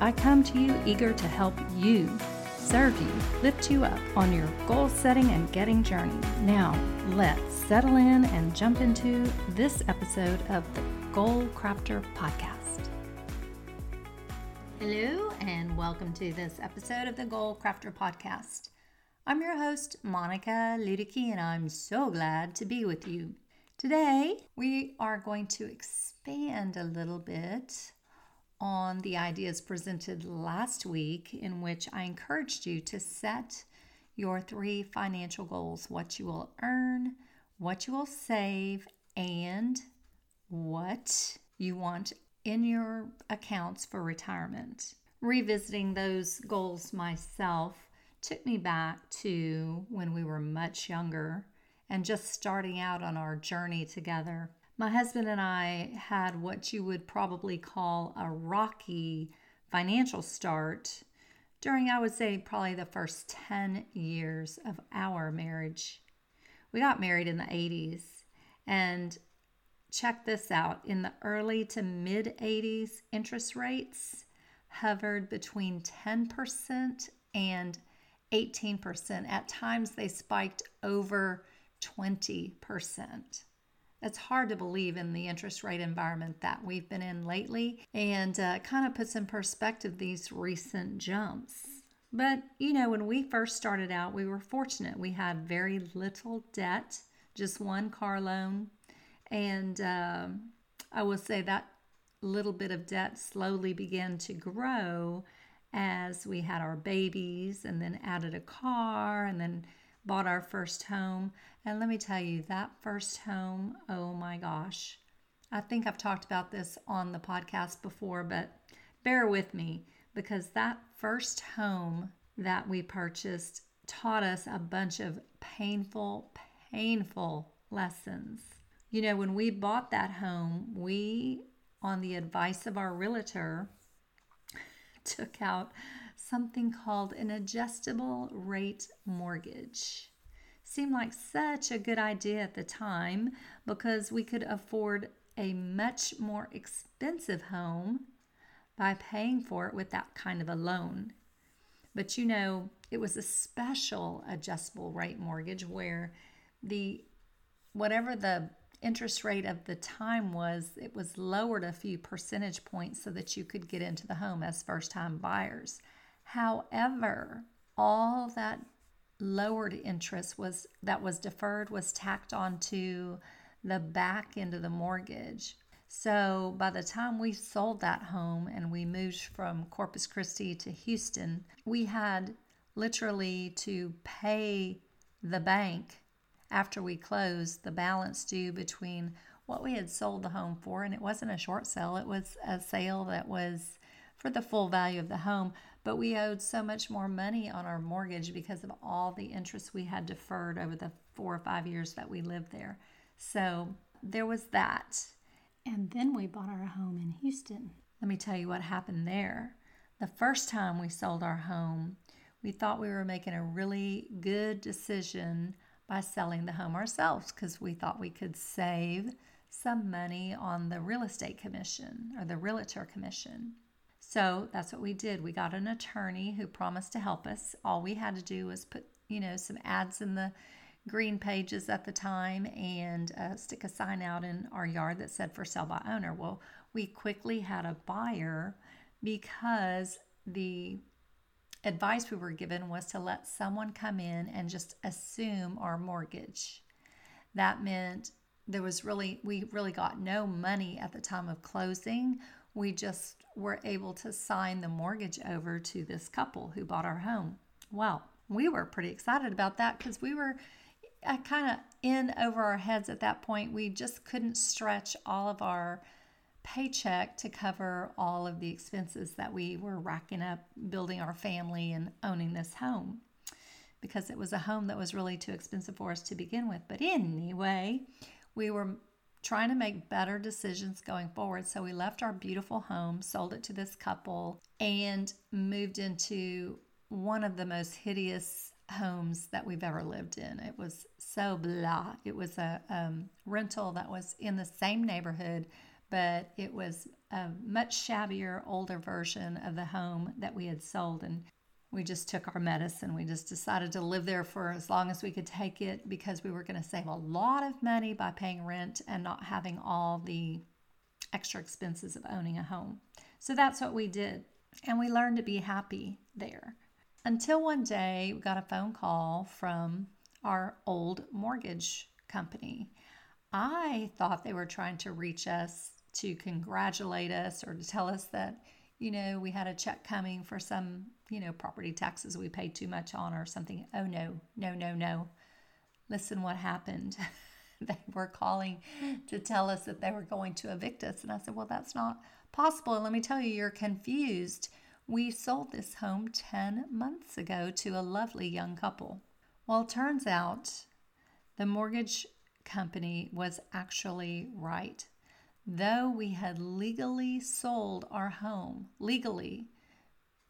I come to you eager to help you, serve you, lift you up on your goal setting and getting journey. Now, let's settle in and jump into this episode of the Goal Crafter Podcast. Hello, and welcome to this episode of the Goal Crafter Podcast. I'm your host, Monica Ludicky, and I'm so glad to be with you. Today, we are going to expand a little bit on the ideas presented last week, in which I encouraged you to set your three financial goals what you will earn, what you will save, and what you want in your accounts for retirement. Revisiting those goals myself took me back to when we were much younger and just starting out on our journey together my husband and I had what you would probably call a rocky financial start during, I would say, probably the first 10 years of our marriage. We got married in the 80s, and check this out in the early to mid 80s, interest rates hovered between 10% and 18%. At times, they spiked over 20%. It's hard to believe in the interest rate environment that we've been in lately and uh, kind of puts in perspective these recent jumps. But, you know, when we first started out, we were fortunate. We had very little debt, just one car loan. And uh, I will say that little bit of debt slowly began to grow as we had our babies and then added a car and then bought our first home. And let me tell you, that first home, oh my gosh. I think I've talked about this on the podcast before, but bear with me because that first home that we purchased taught us a bunch of painful, painful lessons. You know, when we bought that home, we, on the advice of our realtor, took out something called an adjustable rate mortgage. Seemed like such a good idea at the time because we could afford a much more expensive home by paying for it with that kind of a loan. But you know, it was a special adjustable rate mortgage where the whatever the interest rate of the time was, it was lowered a few percentage points so that you could get into the home as first time buyers. However, all that lowered interest was that was deferred was tacked onto the back end of the mortgage. So by the time we sold that home and we moved from Corpus Christi to Houston, we had literally to pay the bank after we closed the balance due between what we had sold the home for and it wasn't a short sale it was a sale that was for the full value of the home but we owed so much more money on our mortgage because of all the interest we had deferred over the four or five years that we lived there. So there was that. And then we bought our home in Houston. Let me tell you what happened there. The first time we sold our home, we thought we were making a really good decision by selling the home ourselves because we thought we could save some money on the real estate commission or the realtor commission. So that's what we did. We got an attorney who promised to help us. All we had to do was put, you know, some ads in the green pages at the time and uh, stick a sign out in our yard that said for sale by owner. Well, we quickly had a buyer because the advice we were given was to let someone come in and just assume our mortgage. That meant there was really, we really got no money at the time of closing we just were able to sign the mortgage over to this couple who bought our home. Well, we were pretty excited about that because we were uh, kind of in over our heads at that point. We just couldn't stretch all of our paycheck to cover all of the expenses that we were racking up building our family and owning this home because it was a home that was really too expensive for us to begin with. But anyway, we were trying to make better decisions going forward. So we left our beautiful home, sold it to this couple, and moved into one of the most hideous homes that we've ever lived in. It was so blah. It was a um, rental that was in the same neighborhood, but it was a much shabbier, older version of the home that we had sold. And we just took our medicine. We just decided to live there for as long as we could take it because we were going to save a lot of money by paying rent and not having all the extra expenses of owning a home. So that's what we did. And we learned to be happy there. Until one day, we got a phone call from our old mortgage company. I thought they were trying to reach us to congratulate us or to tell us that, you know, we had a check coming for some you know, property taxes we paid too much on or something. Oh, no, no, no, no. Listen what happened. they were calling to tell us that they were going to evict us. And I said, well, that's not possible. And let me tell you, you're confused. We sold this home 10 months ago to a lovely young couple. Well, turns out the mortgage company was actually right. Though we had legally sold our home, legally,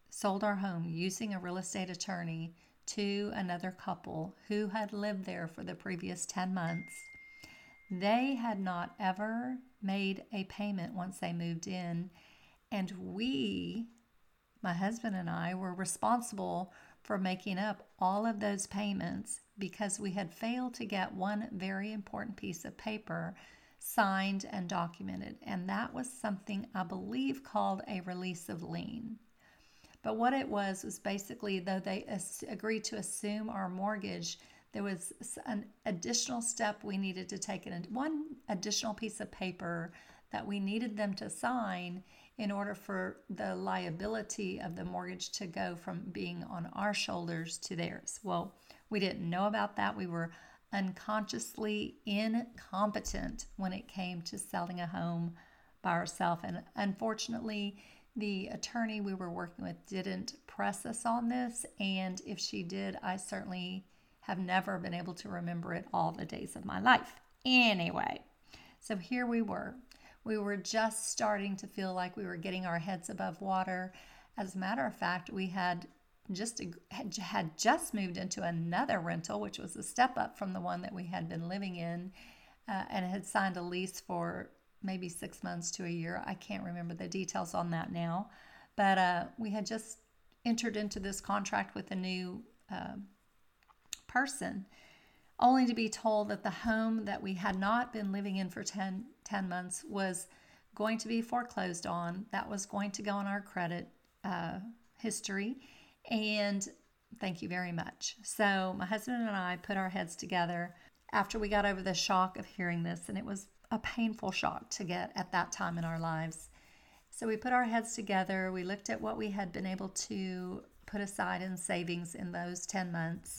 sold our home using a real estate attorney to another couple who had lived there for the previous 10 months. They had not ever made a payment once they moved in, and we, my husband and I, were responsible for making up all of those payments because we had failed to get one very important piece of paper signed and documented, and that was something I believe called a release of lien. But what it was was basically, though they agreed to assume our mortgage, there was an additional step we needed to take, and one additional piece of paper that we needed them to sign in order for the liability of the mortgage to go from being on our shoulders to theirs. Well, we didn't know about that. We were unconsciously incompetent when it came to selling a home by ourselves. And unfortunately, the attorney we were working with didn't press us on this, and if she did, I certainly have never been able to remember it all the days of my life. Anyway, so here we were. We were just starting to feel like we were getting our heads above water. As a matter of fact, we had just had just moved into another rental, which was a step up from the one that we had been living in, uh, and had signed a lease for maybe six months to a year. I can't remember the details on that now. But uh, we had just entered into this contract with a new uh, person, only to be told that the home that we had not been living in for 10, 10 months was going to be foreclosed on. That was going to go on our credit uh, history. And thank you very much. So, my husband and I put our heads together after we got over the shock of hearing this, and it was a painful shock to get at that time in our lives. So we put our heads together. We looked at what we had been able to put aside in savings in those 10 months.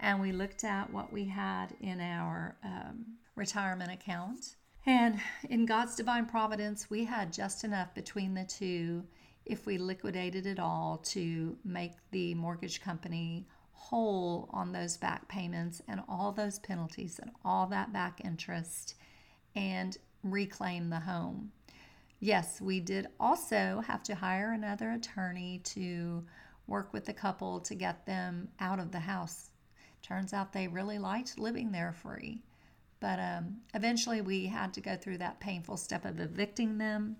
And we looked at what we had in our um, retirement account. And in God's divine providence, we had just enough between the two, if we liquidated it all, to make the mortgage company whole on those back payments and all those penalties and all that back interest and reclaim the home. Yes, we did also have to hire another attorney to work with the couple to get them out of the house. Turns out they really liked living there free. But um, eventually we had to go through that painful step of evicting them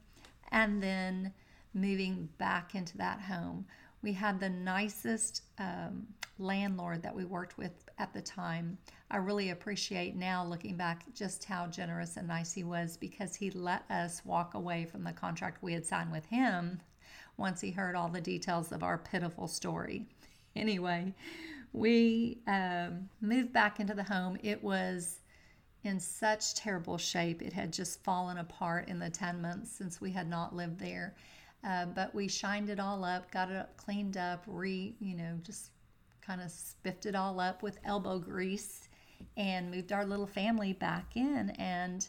and then moving back into that home. We had the nicest um, landlord that we worked with at the time. I really appreciate now looking back just how generous and nice he was because he let us walk away from the contract we had signed with him once he heard all the details of our pitiful story. Anyway, we um, moved back into the home. It was in such terrible shape. It had just fallen apart in the 10 months since we had not lived there. Uh, but we shined it all up, got it up, cleaned up, re, you know, just kind of spiffed it all up with elbow grease and moved our little family back in. And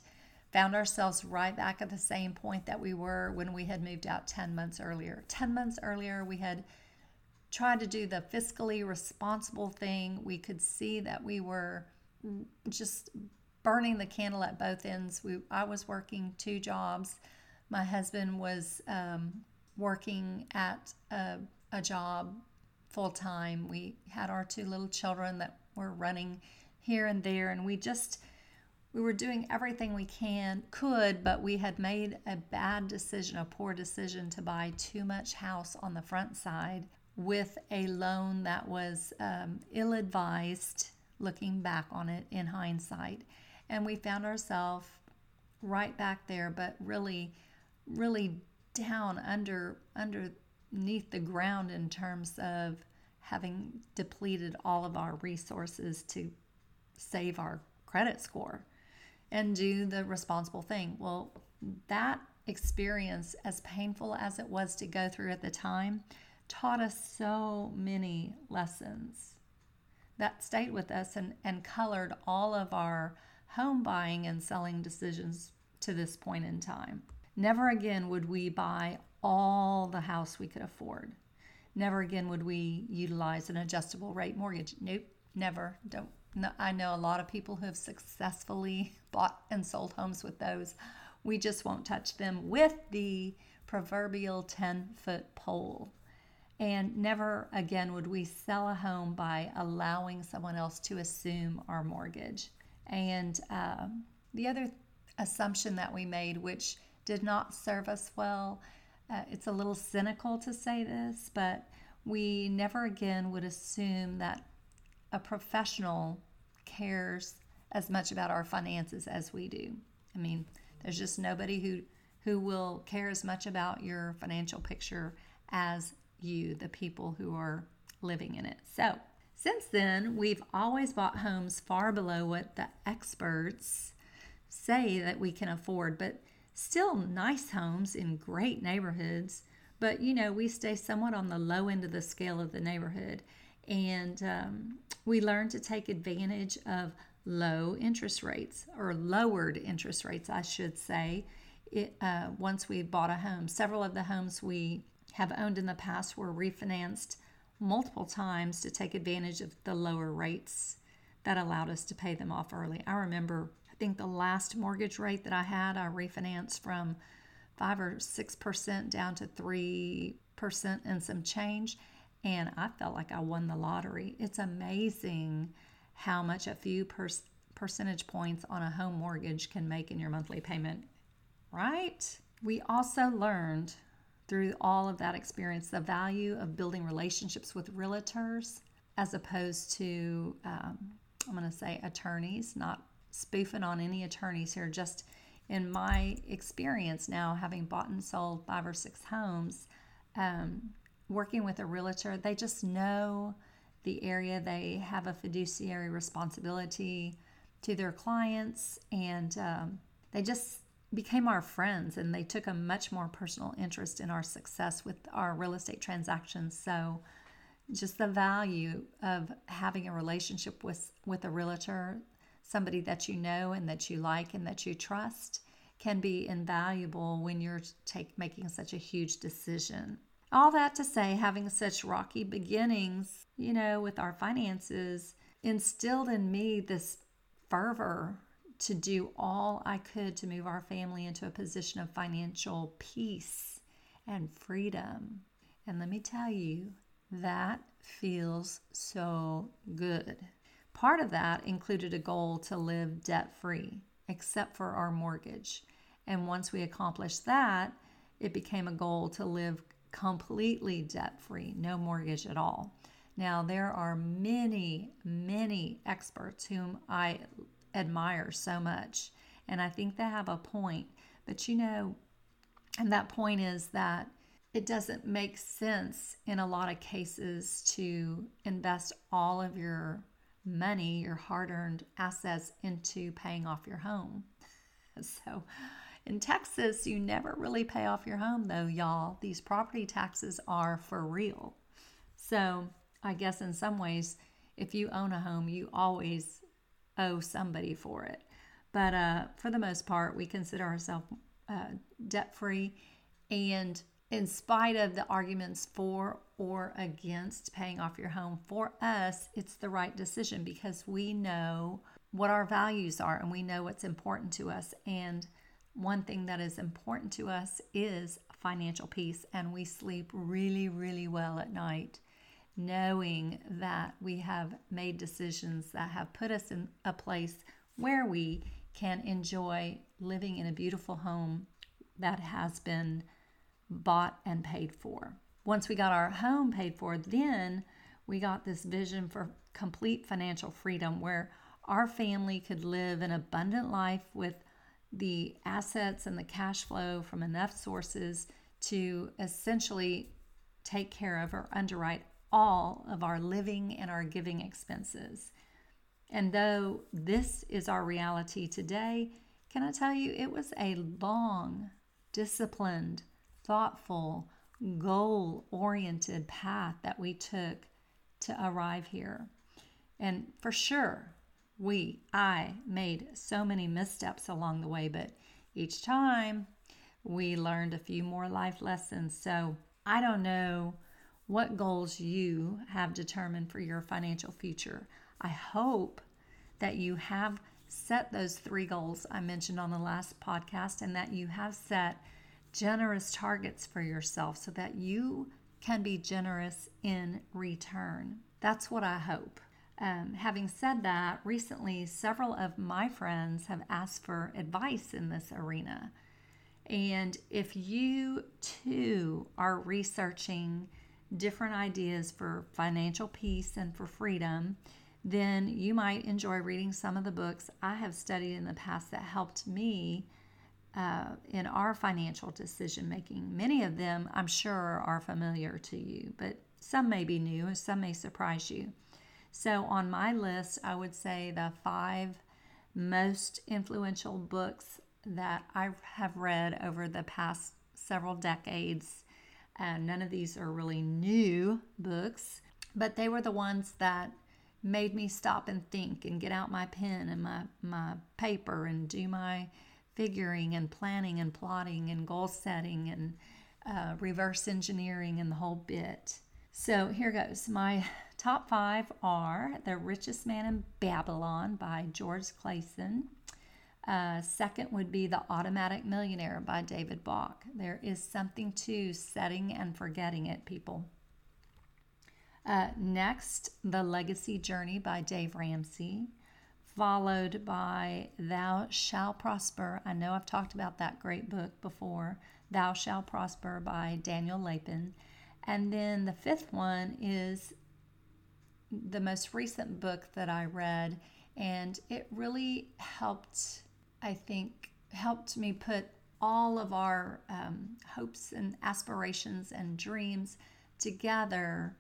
found ourselves right back at the same point that we were when we had moved out 10 months earlier. 10 months earlier, we had tried to do the fiscally responsible thing. We could see that we were just burning the candle at both ends. We, I was working two jobs. My husband was um, working at a, a job full time. We had our two little children that were running here and there, and we just we were doing everything we can could, but we had made a bad decision, a poor decision to buy too much house on the front side with a loan that was um, ill advised. Looking back on it in hindsight, and we found ourselves right back there, but really, really down under underneath the ground in terms of having depleted all of our resources to save our credit score and do the responsible thing. Well, that experience, as painful as it was to go through at the time, taught us so many lessons that stayed with us and, and colored all of our home buying and selling decisions to this point in time. Never again would we buy all the house we could afford. Never again would we utilize an adjustable rate mortgage. Nope, never. Don't. No, I know a lot of people who have successfully bought and sold homes with those. We just won't touch them with the proverbial 10 foot pole. And never again would we sell a home by allowing someone else to assume our mortgage. And uh, the other assumption that we made, which did not serve us well, uh, it's a little cynical to say this, but we never again would assume that a professional cares as much about our finances as we do. I mean, there's just nobody who who will care as much about your financial picture as you, the people who are living in it. So, since then, we've always bought homes far below what the experts say that we can afford, but still nice homes in great neighborhoods. But you know, we stay somewhat on the low end of the scale of the neighborhood. And um, we learn to take advantage of low interest rates or lowered interest rates, I should say, it, uh, once we bought a home. Several of the homes we have owned in the past were refinanced multiple times to take advantage of the lower rates that allowed us to pay them off early. I remember, think the last mortgage rate that I had, I refinanced from five or six percent down to three percent and some change. And I felt like I won the lottery. It's amazing how much a few per- percentage points on a home mortgage can make in your monthly payment, right? We also learned through all of that experience the value of building relationships with realtors as opposed to, um, I'm going to say attorneys, not spoofing on any attorneys here, just in my experience now, having bought and sold five or six homes, um, working with a realtor, they just know the area. They have a fiduciary responsibility to their clients, and um, they just became our friends and they took a much more personal interest in our success with our real estate transactions. So, just the value of having a relationship with, with a realtor, somebody that you know and that you like and that you trust, can be invaluable when you're take, making such a huge decision. All that to say, having such rocky beginnings, you know, with our finances, instilled in me this fervor to do all I could to move our family into a position of financial peace and freedom. And let me tell you, that feels so good. Part of that included a goal to live debt free, except for our mortgage. And once we accomplished that, it became a goal to live completely debt free, no mortgage at all. Now, there are many, many experts whom I admire so much. And I think they have a point. But you know, and that point is that it doesn't make sense in a lot of cases to invest all of your money, your hard earned assets, into paying off your home. So, in Texas, you never really pay off your home, though, y'all. These property taxes are for real. So, I guess in some ways, if you own a home, you always owe somebody for it. But uh, for the most part, we consider ourselves uh, debt free. And in spite of the arguments for or against paying off your home, for us, it's the right decision because we know what our values are and we know what's important to us. And one thing that is important to us is financial peace, and we sleep really, really well at night, knowing that we have made decisions that have put us in a place where we can enjoy living in a beautiful home that has been bought and paid for. Once we got our home paid for, then we got this vision for complete financial freedom where our family could live an abundant life with the assets and the cash flow from enough sources to essentially take care of or underwrite all of our living and our giving expenses. And though this is our reality today, can I tell you, it was a long, disciplined, thoughtful, goal oriented path that we took to arrive here. And for sure, we, I, made so many missteps along the way, but each time we learned a few more life lessons. So I don't know what goals you have determined for your financial future. I hope that you have set those three goals I mentioned on the last podcast and that you have set generous targets for yourself so that you can be generous in return. That's what I hope. Um, having said that, recently several of my friends have asked for advice in this arena. And if you too are researching different ideas for financial peace and for freedom, then you might enjoy reading some of the books I have studied in the past that helped me uh, in our financial decision making. Many of them, I'm sure, are familiar to you, but some may be new and some may surprise you. So, on my list, I would say the five most influential books that I have read over the past several decades. And none of these are really new books, but they were the ones that made me stop and think and get out my pen and my, my paper and do my figuring and planning and plotting and goal setting and uh, reverse engineering and the whole bit. So here goes. My top five are The Richest Man in Babylon by George Clason. Uh, second would be The Automatic Millionaire by David Bach. There is something to setting and forgetting it, people. Uh, next, The Legacy Journey by Dave Ramsey, followed by Thou Shall Prosper. I know I've talked about that great book before, Thou Shall Prosper by Daniel Lapin. And then the fifth one is the most recent book that I read, and it really helped, I think, helped me put all of our um, hopes and aspirations and dreams together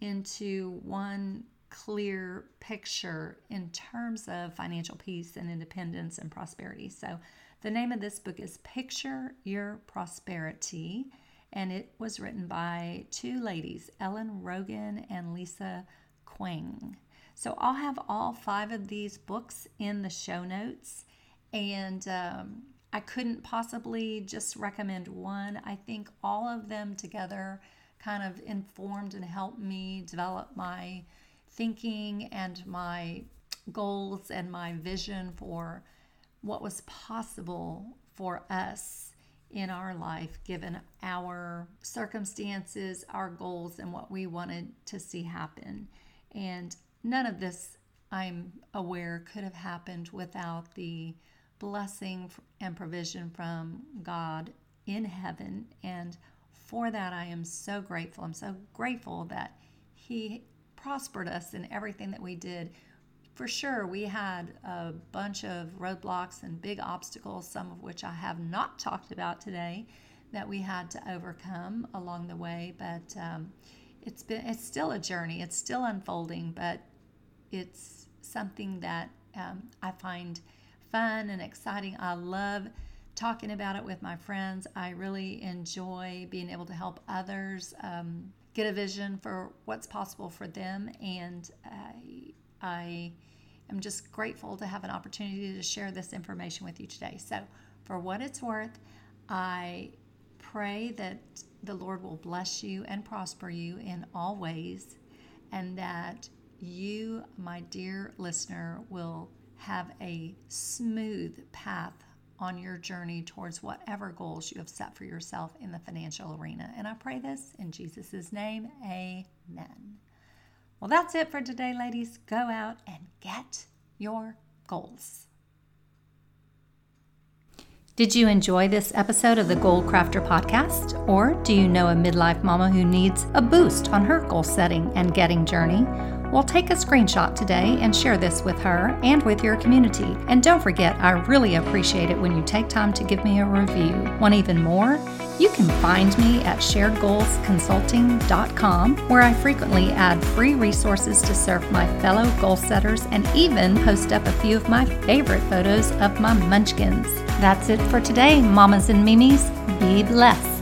into one clear picture in terms of financial peace and independence and prosperity. So, the name of this book is Picture Your Prosperity and it was written by two ladies, Ellen Rogin and Lisa Kueng. So I'll have all five of these books in the show notes, and um, I couldn't possibly just recommend one. I think all of them together kind of informed and helped me develop my thinking and my goals and my vision for what was possible for us in our life, given our circumstances, our goals, and what we wanted to see happen. And none of this, I'm aware, could have happened without the blessing and provision from God in heaven. And for that, I am so grateful. I'm so grateful that He prospered us in everything that we did for sure, we had a bunch of roadblocks and big obstacles, some of which I have not talked about today, that we had to overcome along the way. But um, it's been it's still a journey. It's still unfolding, but it's something that um, I find fun and exciting. I love talking about it with my friends. I really enjoy being able to help others um, get a vision for what's possible for them, and uh, I am just grateful to have an opportunity to share this information with you today. So, for what it's worth, I pray that the Lord will bless you and prosper you in all ways, and that you, my dear listener, will have a smooth path on your journey towards whatever goals you have set for yourself in the financial arena. And I pray this in Jesus' name. Amen. Well, that's it for today, ladies. Go out and get your goals. Did you enjoy this episode of the Goal Crafter podcast? Or do you know a midlife mama who needs a boost on her goal setting and getting journey? Well, take a screenshot today and share this with her and with your community. And don't forget, I really appreciate it when you take time to give me a review. Want even more? You can find me at sharedgoalsconsulting.com, where I frequently add free resources to serve my fellow goal setters and even post up a few of my favorite photos of my munchkins. That's it for today, mamas and mimis. Be blessed.